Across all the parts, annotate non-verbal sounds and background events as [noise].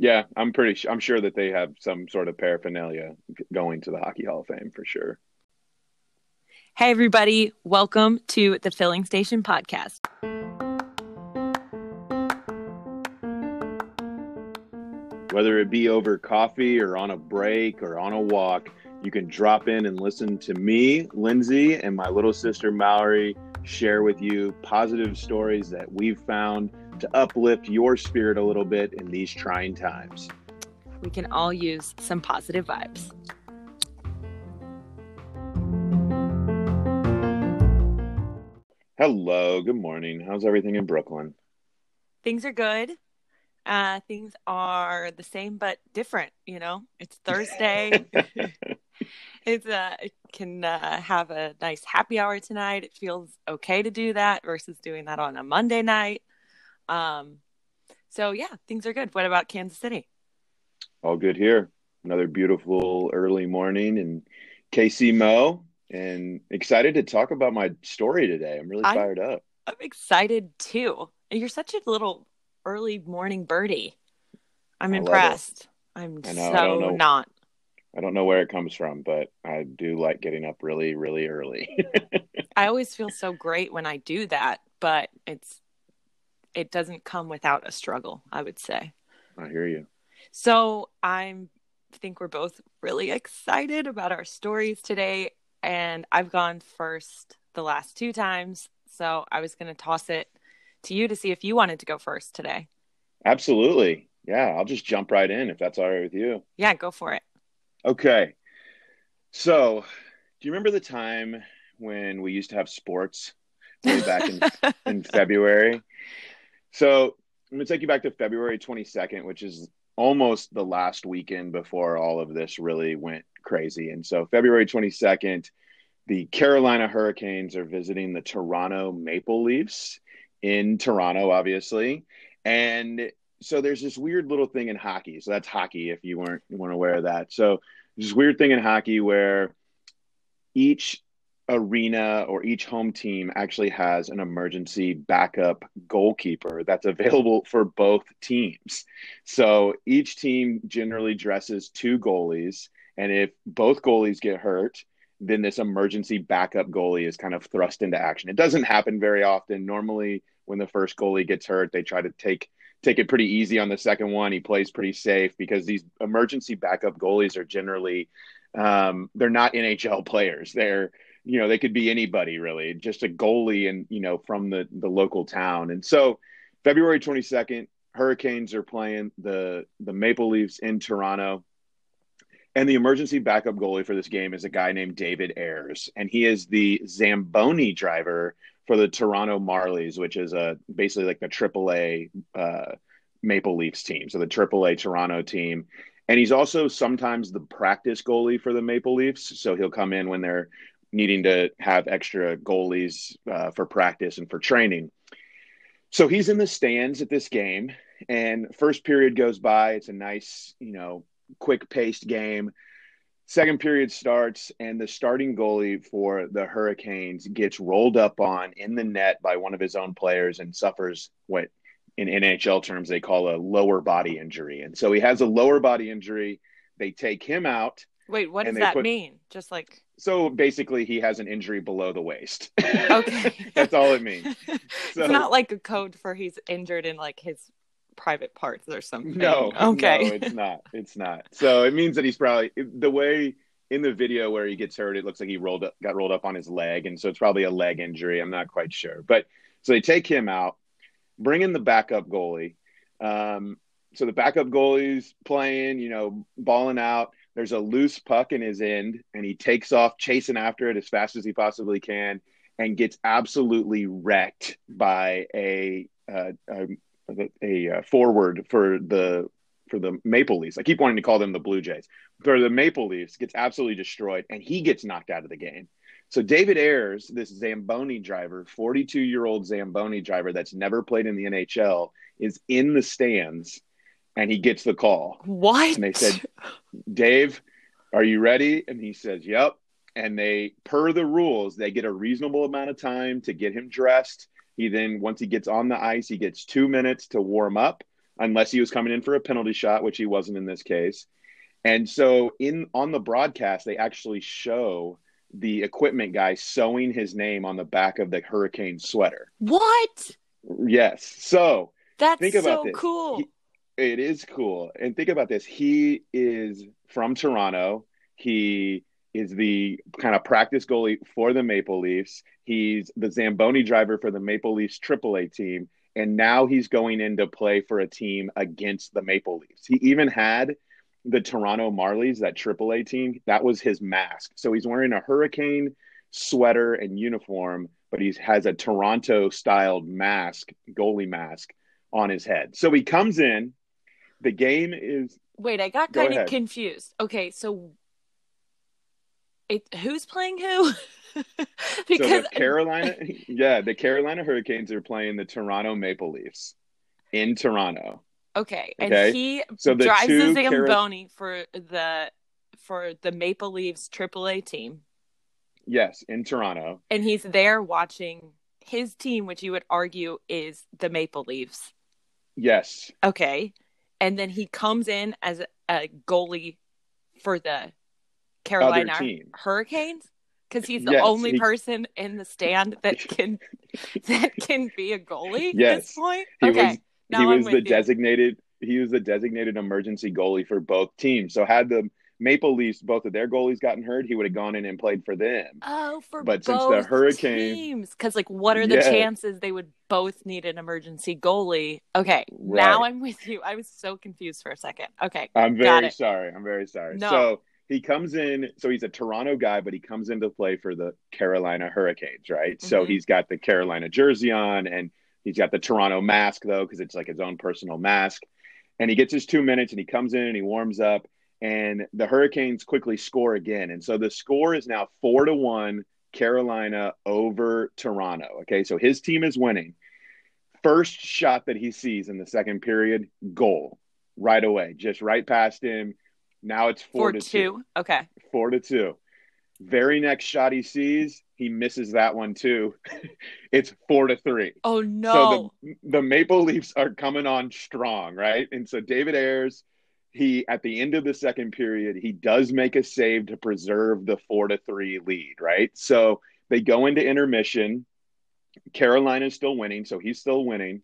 Yeah, I'm pretty. Sh- I'm sure that they have some sort of paraphernalia going to the Hockey Hall of Fame for sure. Hey, everybody, welcome to the Filling Station podcast. Whether it be over coffee or on a break or on a walk, you can drop in and listen to me, Lindsay, and my little sister Mallory share with you positive stories that we've found to uplift your spirit a little bit in these trying times. We can all use some positive vibes. Hello, good morning. How's everything in Brooklyn? Things are good. Uh, things are the same but different. You know, it's Thursday. [laughs] it's uh, it can uh, have a nice happy hour tonight. It feels okay to do that versus doing that on a Monday night. Um, so yeah, things are good. What about Kansas City? All good here. Another beautiful early morning in KC Mo, and excited to talk about my story today. I'm really fired I'm, up. I'm excited too. You're such a little early morning birdie. I'm impressed. I'm I know, so I not. I don't know where it comes from, but I do like getting up really, really early. [laughs] I always feel so great when I do that, but it's it doesn't come without a struggle, I would say. I hear you. So I'm think we're both really excited about our stories today. And I've gone first the last two times. So I was gonna toss it to you to see if you wanted to go first today. Absolutely. Yeah, I'll just jump right in if that's all right with you. Yeah, go for it. Okay. So, do you remember the time when we used to have sports way back in, [laughs] in February? So, I'm going to take you back to February 22nd, which is almost the last weekend before all of this really went crazy. And so, February 22nd, the Carolina Hurricanes are visiting the Toronto Maple Leafs in Toronto, obviously. And so there's this weird little thing in hockey. So that's hockey if you weren't weren't aware of that. So this weird thing in hockey where each arena or each home team actually has an emergency backup goalkeeper that's available for both teams. So each team generally dresses two goalies and if both goalies get hurt, then this emergency backup goalie is kind of thrust into action. It doesn't happen very often. Normally when the first goalie gets hurt, they try to take take it pretty easy on the second one. He plays pretty safe because these emergency backup goalies are generally um, they're not NHL players. They're you know they could be anybody really, just a goalie and you know from the the local town. And so February twenty second, Hurricanes are playing the the Maple Leafs in Toronto. And the emergency backup goalie for this game is a guy named David Ayres, and he is the Zamboni driver for the Toronto Marlies, which is a basically like the AAA uh, Maple Leafs team, so the AAA Toronto team. And he's also sometimes the practice goalie for the Maple Leafs, so he'll come in when they're needing to have extra goalies uh, for practice and for training. So he's in the stands at this game, and first period goes by. It's a nice, you know, quick paced game. Second period starts, and the starting goalie for the Hurricanes gets rolled up on in the net by one of his own players and suffers what in NHL terms they call a lower body injury. And so he has a lower body injury. They take him out. Wait, what does that put, mean? Just like so basically he has an injury below the waist. Okay. [laughs] That's all it means. So, it's not like a code for he's injured in like his private parts or something. No, okay, no, it's not. It's not. So it means that he's probably the way in the video where he gets hurt. It looks like he rolled up, got rolled up on his leg, and so it's probably a leg injury. I'm not quite sure, but so they take him out, bring in the backup goalie. Um, so the backup goalie's playing, you know, balling out. There's a loose puck in his end, and he takes off chasing after it as fast as he possibly can, and gets absolutely wrecked by a, uh, a a, a forward for the for the Maple Leafs. I keep wanting to call them the Blue Jays. For the Maple Leafs, gets absolutely destroyed, and he gets knocked out of the game. So David Ayres, this Zamboni driver, 42 year old Zamboni driver that's never played in the NHL, is in the stands, and he gets the call. What? And they said, Dave, are you ready? And he says, Yep. And they, per the rules, they get a reasonable amount of time to get him dressed he then, once he gets on the ice, he gets two minutes to warm up. unless he was coming in for a penalty shot, which he wasn't in this case. And so in on the broadcast, they actually show the equipment guy sewing his name on the back of the hurricane sweater. What? Yes. So That's think about so this. cool. He- it is cool. And think about this. He is from Toronto. He is the kind of practice goalie for the Maple Leafs. He's the Zamboni driver for the Maple Leafs AAA team. And now he's going in to play for a team against the Maple Leafs. He even had the Toronto Marlies, that AAA team. That was his mask. So he's wearing a hurricane sweater and uniform, but he has a Toronto styled mask, goalie mask on his head. So he comes in. The game is Wait, I got Go kind of confused. Okay, so it who's playing who? because [laughs] so the Carolina, [laughs] yeah, the Carolina Hurricanes are playing the Toronto Maple Leafs in Toronto. okay, and Okay. he So the drives the Zamboni for the for the Maple Leafs AAA team, yes, in Toronto. and he's there watching his team, which you would argue is the Maple Leafs. Yes, Okay, and then he comes in as a, goalie for the Carolina. Hurricanes because he's the Yes, only he- person in the stand that [laughs] can that can be a goalie at this point. he okay, was now he I'm was the you. designated he was the designated emergency goalie for both teams. So had the Maple Leafs both of their goalies gotten hurt, he would have gone in and played for them. Oh, for But since both the Hurricane- teams, because like, what are the Yeah. chances they would both need an emergency goalie? Okay, now I'm with you. I was so confused for a second. Okay, I'm very sorry. I'm very sorry. No. So he comes in. So he's a Toronto guy, but he comes in to play for the Carolina Hurricanes, right? So Mhm. he's got the Carolina jersey on, and he's got the Toronto mask though, because it's like his own personal mask. And he gets his two minutes, and he comes in and he warms up, and the Hurricanes quickly score again, and so the score is now four to one, Carolina over Toronto. Okay, so his team is winning. First shot that he sees in the second period, goal right away, just right past him. Now it's four four to two. two. Okay, Four to two. Very next shot he sees, he misses that one too. [laughs] it's four to three. oh no, So the the Maple Leafs are coming on strong, right? And so David Ayres, he at the end of the second period, he does make a save to preserve the four to three lead, right? So they go into intermission. Carolina's still winning, so he's still winning.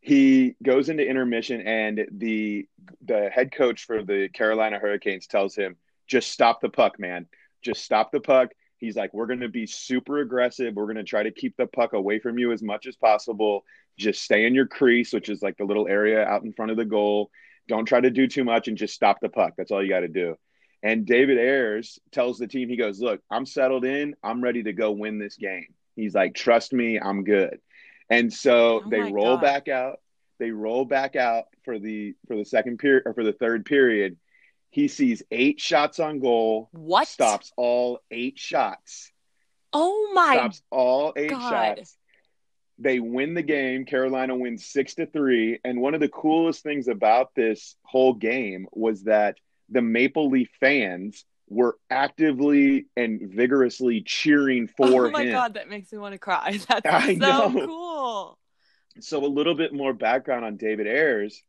He goes into intermission, and the the head coach for the Carolina Hurricanes tells him, "Just stop the puck, man. Just stop the puck." He's like, "We're going to be super aggressive. We're going to try to keep the puck away from you as much as possible. Just stay in your crease, which is like the little area out in front of the goal. Don't try to do too much, and just stop the puck. That's all you got to do." And David Ayres tells the team, he goes, Look, I'm settled in. I'm ready to go win this game. He's like, Trust me, I'm good. And so Oh they roll God. back out. They roll back out for the for the second period or for the third period. He sees eight shots on goal, what? stops all eight shots, Oh my stops all eight God. shots. They win the game. Carolina wins six to three. And one of the coolest things about this whole game was that the Maple Leaf fans were actively and vigorously cheering [laughs] oh for oh my him. god, that makes me want to cry. [laughs] That's I so know. cool. So a little bit more background on David Ayres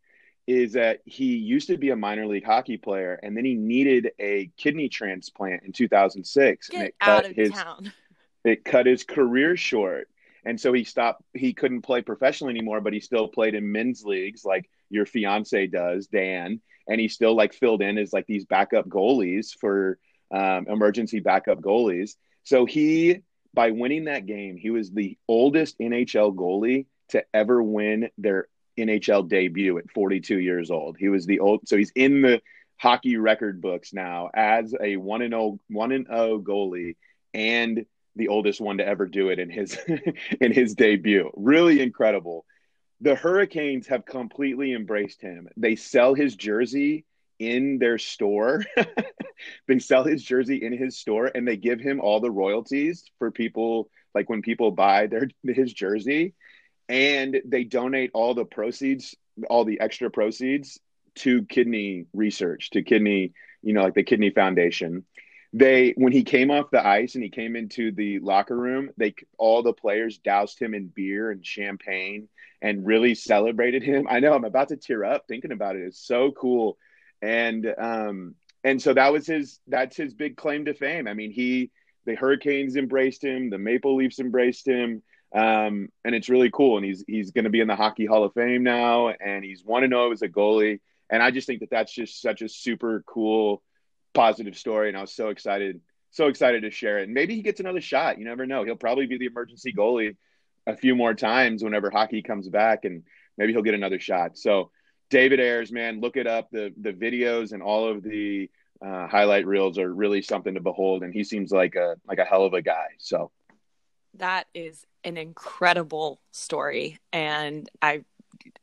is that he used to be a minor league hockey player and then he needed a kidney transplant in 2006 and Get it cut of his town. [laughs] it cut his career short and so he stopped he couldn't play professionally anymore but he still played in men's leagues like your fiance does dan. And he still like filled in as like these backup goalies for um, emergency backup goalies. So he by winning that game he was the oldest nhl goalie to ever win their nhl debut at 42 years old. He was the old so he's in the hockey record books now as a 1 and 0 1 and 0 goalie and the oldest one to ever do it in his [laughs] in his debut. Really incredible. The Hurricanes have completely embraced him. They sell his jersey in their store. [laughs] they sell his jersey in his store and they give him all the royalties for people like when people buy their his jersey and they donate all the proceeds, all the extra proceeds to kidney research, to kidney, you know, like the kidney foundation. They when he came off the ice and he came into the locker room, they all the players doused him in beer and champagne and really celebrated him. I know I'm about to tear up thinking about it. It's so cool. And um and so that was his that's his big claim to fame. I mean, he the Hurricanes embraced him, the Maple Leafs embraced him. Um, and it's really cool. And he's he's going to be in the Hockey Hall of Fame now, and he's one to know as a goalie. And I just think that that's just such a super cool, positive story. And I was so excited, so excited to share it. And maybe he gets another shot. You never know. He'll probably be the emergency goalie a few more times whenever hockey comes back, and maybe he'll get another shot. So David Ayres, man, look it up. The the videos and all of the uh, highlight reels are really something to behold, and he seems like a like a hell of a guy. So that is an incredible story, and I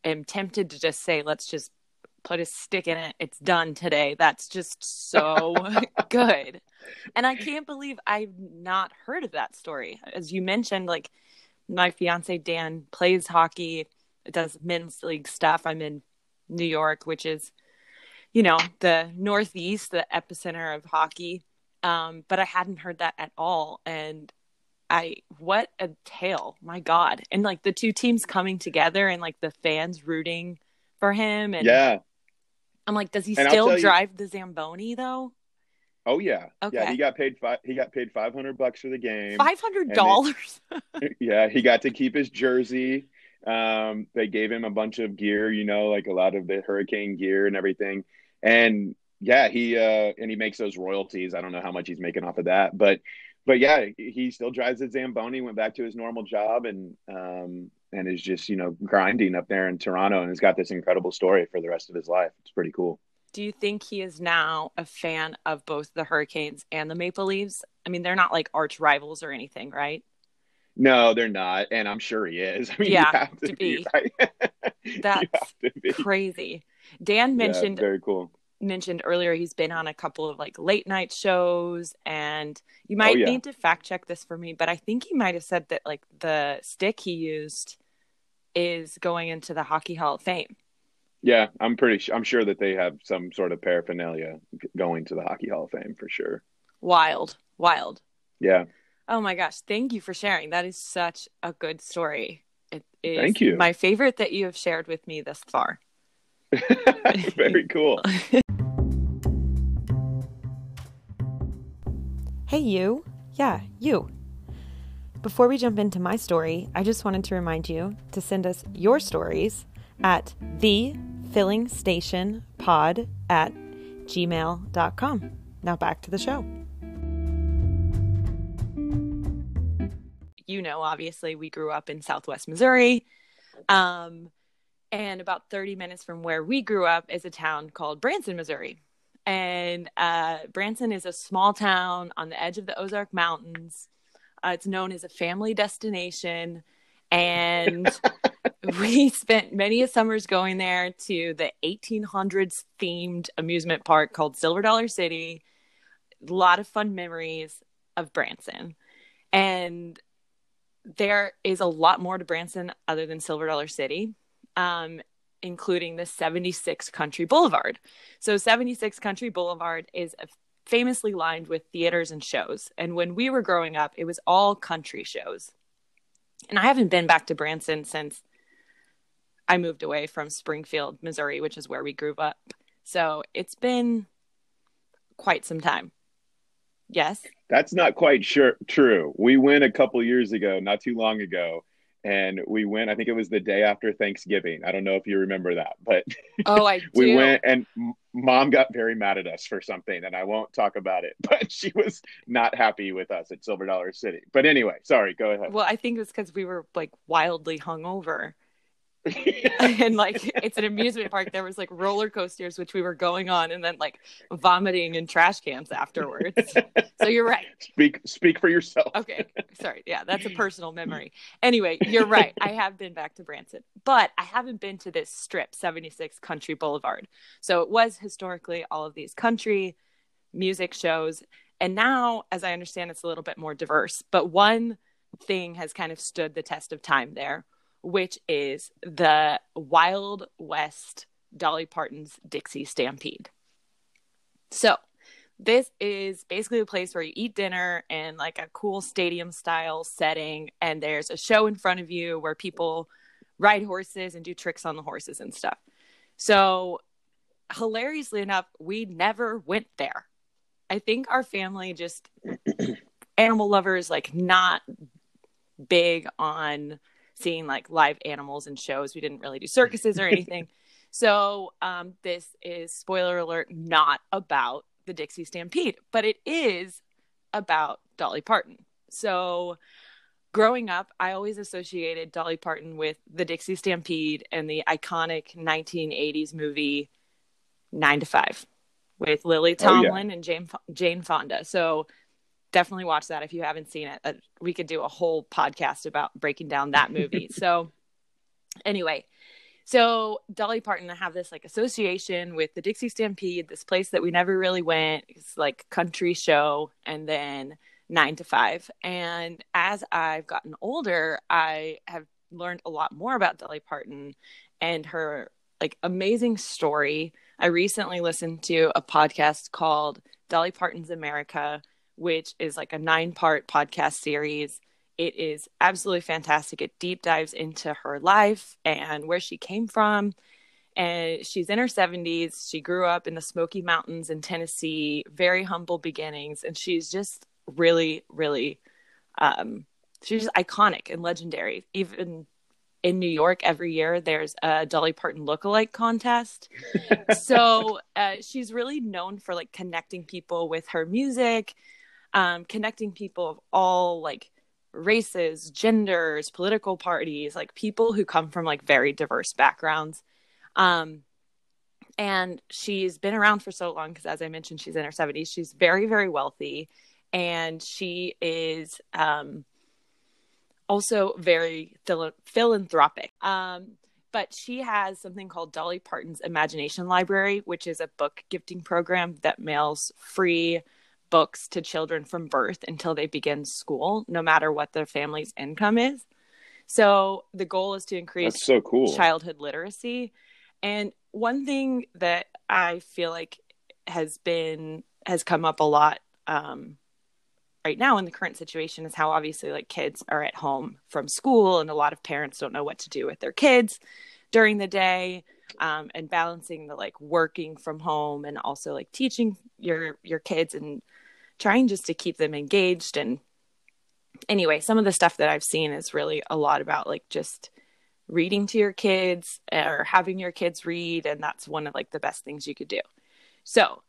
am tempted to just say, let's just put a stick in it. It's done today. That's just so [laughs] good. And I can't believe I've not heard of that story. As you mentioned, like my fiance Dan plays hockey, does men's league stuff. I'm in New York, which is, you know, the Northeast, the epicenter of hockey. Um, but I hadn't heard that at all. And I, what a tale, my God. And like the two teams coming together and like the fans rooting for him. And yeah. I'm like, does he and still drive you, the Zamboni though? Oh yeah, okay. yeah. He got paid five. He got paid five hundred bucks for the game. Five hundred dollars. [laughs] yeah, he got to keep his jersey. Um, they gave him a bunch of gear, you know, like a lot of the hurricane gear and everything. And yeah, he uh, and he makes those royalties. I don't know how much he's making off of that, but but yeah, he still drives a Zamboni. Went back to his normal job and um, and is just you know grinding up there in Toronto and has got this incredible story for the rest of his life. It's pretty cool. Do you think he is now a fan of both the Hurricanes and the Maple Leafs? I mean, they're not like arch rivals or anything, right? No, they're not, and I'm sure he is. [laughs] I mean, yeah, to, to, be. be right? [laughs] That's be. crazy. Dan mentioned yeah, very cool. Mentioned earlier, he's been on a couple of like late night shows, and you might oh, yeah. need to fact check this for me, but I think he might have said that like the stick he used is going into the Hockey Hall of Fame. Yeah, I'm pretty. Sh- I'm sure that they have some sort of paraphernalia going to the Hockey Hall of Fame for sure. Wild, wild. Yeah. Oh my gosh! Thank you for sharing. That is such a good story. It is Thank you. My favorite that you have shared with me thus far. [laughs] Very cool. [laughs] hey, you. Yeah, you. Before we jump into my story, I just wanted to remind you to send us your stories at the filling station pod at gmail.com. Now back to the show. You know, obviously, we grew up in Southwest Missouri. Um, and about 30 minutes from where we grew up is a town called Branson, Missouri. And uh, Branson is a small town on the edge of the Ozark Mountains. Uh, it's known as a family destination. And [laughs] we spent many summers going there to the 1800s themed amusement park called Silver Dollar City. A lot of fun memories of Branson. And there is a lot more to Branson other than Silver Dollar City, um, including the 76 Country Boulevard. So, 76 Country Boulevard is famously lined with theaters and shows. And when we were growing up, it was all country shows. And I haven't been back to Branson since I moved away from Springfield, Missouri, which is where we grew up. So it's been quite some time. Yes. That's not quite sure true. We went a couple years ago, not too long ago, and we went. I think it was the day after Thanksgiving. I don't know if you remember that, but [laughs] oh, I [laughs] do. we went, and mom got very mad at us for something, and I won't talk about it. [laughs] But she was not happy with us at Silver Dollar City. But anyway, sorry. Go ahead. Well, I think it was because we were like wildly hungover. [laughs] and like it's an amusement park. There was like roller coasters which we were going on and then like vomiting in trash cans afterwards. So you're right. Speak speak for yourself. Okay. Sorry. Yeah that's a personal memory. Anyway you're right. I have been back to branson but i haven't been to this strip 76 country boulevard. So it was historically all of these country music shows. And now as i understand it's a little bit more diverse but one thing has kind of stood the test of time there which is the Wild West Dolly Parton's Dixie Stampede. So, this is basically a place where you eat dinner in like a cool stadium style setting and there's a show in front of you where people ride horses and do tricks on the horses and stuff so hilariously enough we never went there i think our family just [clears throat] animal lovers like not big on seeing like live animals and shows we didn't really do circuses or anything [laughs] so um, this is spoiler alert not about the Dixie Stampede, but it is about Dolly Parton. So growing up, I always associated Dolly Parton with the Dixie Stampede and the iconic 1980s movie Nine to Five with Lily Tomlin oh, yeah. and Jane, Jane Fonda. So definitely watch that if you haven't seen it. Uh, we could do a whole podcast about breaking down that movie. [laughs] so anyway, so Dolly Parton, I have this like association with the Dixie Stampede, this place that we never really went. It's like country show, and then nine to five. And as I've gotten older, I have learned a lot more about Dolly Parton and her like amazing story. I recently listened to a podcast called Dolly Parton's America, which is like a nine part podcast series it is absolutely fantastic. It deep dives into her life and where she came from. And she's in her 70s. She grew up in the Smoky Mountains in Tennessee, very humble beginnings. And she's just really, really, um, she's just iconic and legendary. Even in New York every year there's a Dolly Parton lookalike contest. [laughs] so uh, she's really known for like connecting people with her music, um, connecting people of all like races, genders, political parties, like people who come from like very diverse backgrounds. Um, and she's been around for so long because, as I mentioned, she's in her 70s. She's very, very wealthy, and she is um, also very phil- philanthropic. Um, but she has something called Dolly Parton's Imagination Library, which is a book gifting program that mails free books to children from birth until they begin school, no matter what their family's income is. So the goal is to increase so cool. childhood literacy. And one thing that I feel like has been has come up a lot um, right now in the current situation is how obviously like kids are at home from school and a lot of parents don't know what to do with their kids during the day um, and balancing the like working from home and also like teaching your your kids and trying just to keep them engaged. And anyway some of the stuff that i've seen is really a lot about like just reading to your kids eh, or having your kids read and that's one of like the best things you could do. So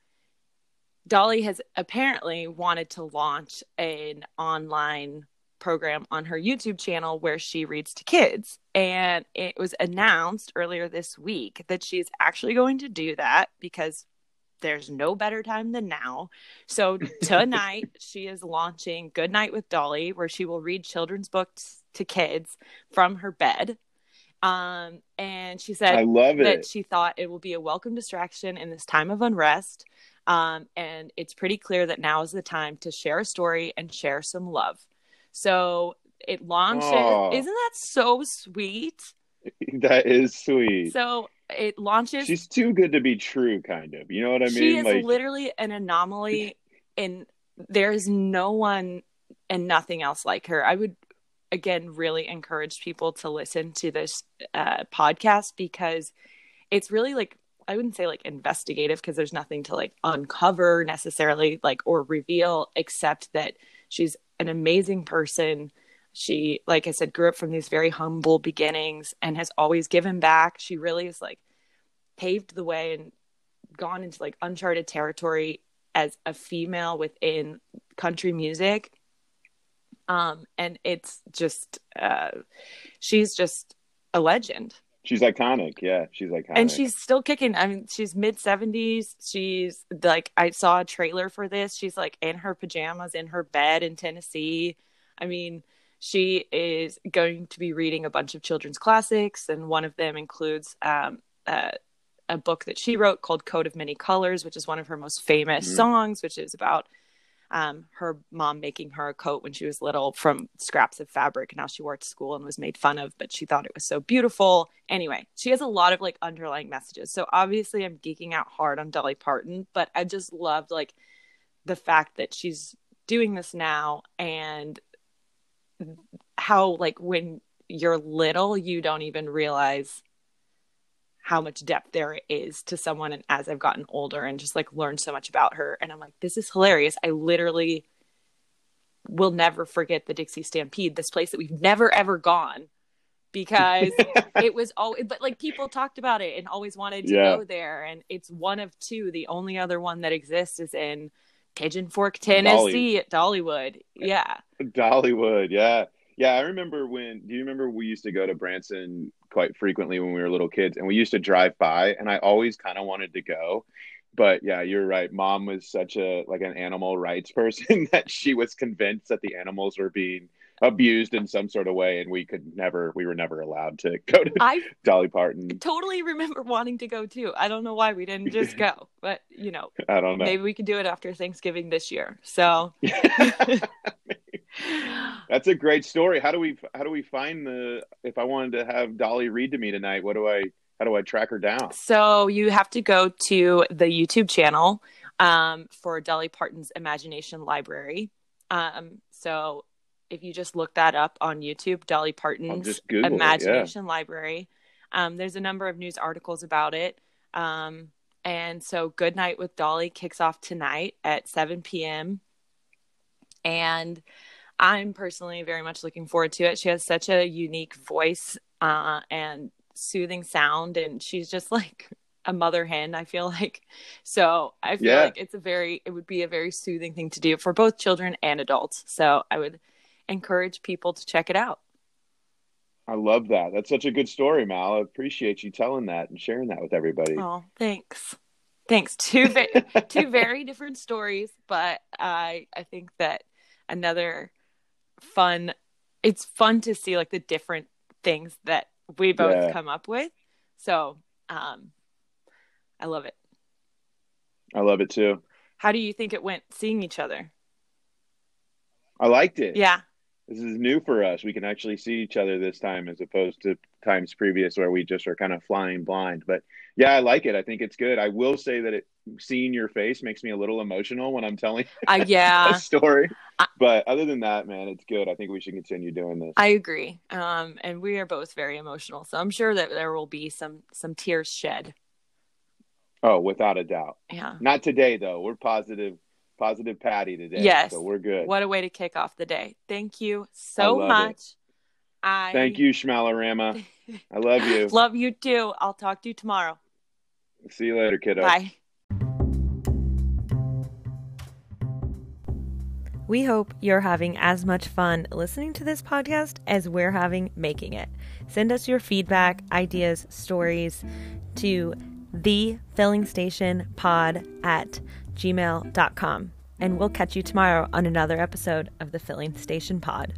dolly has apparently wanted to launch an online program on her youtube channel where she reads to kids. And it was announced earlier this week that she's actually going to do that because there's no better time than now. So [laughs] tonight she is launching Good Night with Dolly, where she will read children's books to kids from her bed. Um, and she said I love that it. she thought it will be a welcome distraction in this time of unrest. Um, and it's pretty clear that now is the time to share a story and share some love. So it launched. Isn't that so sweet? [laughs] That is sweet. So it launches. She's too good to be true, kind of. You know what I mean? She is like... literally an anomaly, [laughs] and there is no one and nothing else like her. I would again really encourage people to listen to this uh, podcast because it's really like I wouldn't say like investigative because there's nothing to like uncover necessarily like or reveal except that she's an amazing person she, like I said, grew up from these very humble beginnings and has always given back. She really is like paved the way and gone into like uncharted territory as a female within country music. Um, and it's just, uh, she's just a legend. She's iconic. Yeah, she's iconic. And she's still kicking. I mean, she's mid 70s. She's like, I saw a trailer for this. She's like in her pajamas in her bed in Tennessee. I mean, she is going to be reading a bunch of children's classics, and one of them includes um, uh, a book that she wrote called Coat of Many Colors, which is one of her most famous mm-hmm. songs, which is about um, her mom making her a coat when she was little from scraps of fabric. And now she wore it to school and was made fun of, but she thought it was so beautiful. Anyway, she has a lot of like underlying messages. So obviously, I'm geeking out hard on Dolly Parton, but I just loved like the fact that she's doing this now and how like when you're little you don't even realize how much depth there is to someone and as I've gotten older and just like learned so much about her and I'm like this is hilarious. I literally will never forget the Dixie Stampede, this place that we've never ever gone because [laughs] it was all but like people talked about it and always wanted to yeah. go there and it's one of two. The only other one that exists is in Pigeon Forge, Tennessee Dolly. at Dollywood. Yeah. Dollywood, yeah. Yeah, I remember when do you remember we used to go to Branson quite frequently when we were little kids and we used to drive by and I always kind of wanted to go. But yeah, you're right. Mom was such a like an animal rights [laughs] person that she was convinced that the animals were being abused in some sort of way and we could never we were never allowed to go to I Dolly Parton. Totally remember wanting to go too. I don't know why we didn't just [laughs] go, but you know. I don't know. Maybe we could do it after Thanksgiving this year. So [laughs] That's a great story. How do we how do we find the if I wanted to have Dolly read to me tonight, what do I how do I track her down? So you have to go to the YouTube channel um, for Dolly Parton's Imagination Library. Um, so if you just look that up on YouTube, Dolly Parton's Imagination it, yeah. Library, um, there's a number of news articles about it. Um, and so Good Night with Dolly kicks off tonight at 7 p.m. And I'm personally very much looking forward to it. She has such a unique voice uh, and soothing sound, and she's just like a mother hen. I feel like so. I feel yeah. like it's a very it would be a very soothing thing to do for both children and adults. So I would encourage people to check it out. I love that. That's such a good story, Mal. I appreciate you telling that and sharing that with everybody. Oh, thanks. Thanks. Two [laughs] two very different stories, but I I think that another fun it's fun to see like the different things that we both yeah. come up with. So, um I love it. I love it too. How do you think it went seeing each other? I liked it. Yeah this is new for us. We can actually see each other this time as opposed to times previous where we just are kind of flying blind. But yeah, I like it. I think it's good. I will say that it seeing your face makes me a little emotional when I'm telling uh, [laughs] yeah. a story. but other than that, man, it's good. I think we should continue doing this. I agree. Um, and we are both very emotional, so I'm sure that there will be some some tears shed. Oh, without a doubt. Yeah. Not today though. We're positive positive Patty today. Yes. So we're good. What a way to kick off the day. Thank you so I much. It. I Thank you, Schmallerama. I love you. [laughs] love you too. I'll talk to you tomorrow. See you later, kiddo. Bye. We hope you're having as much fun listening to this podcast as we're having making it. Send us your feedback, ideas, stories to the filling station pod at gmail.com. And we'll catch you tomorrow on another episode of the Filling Station Pod.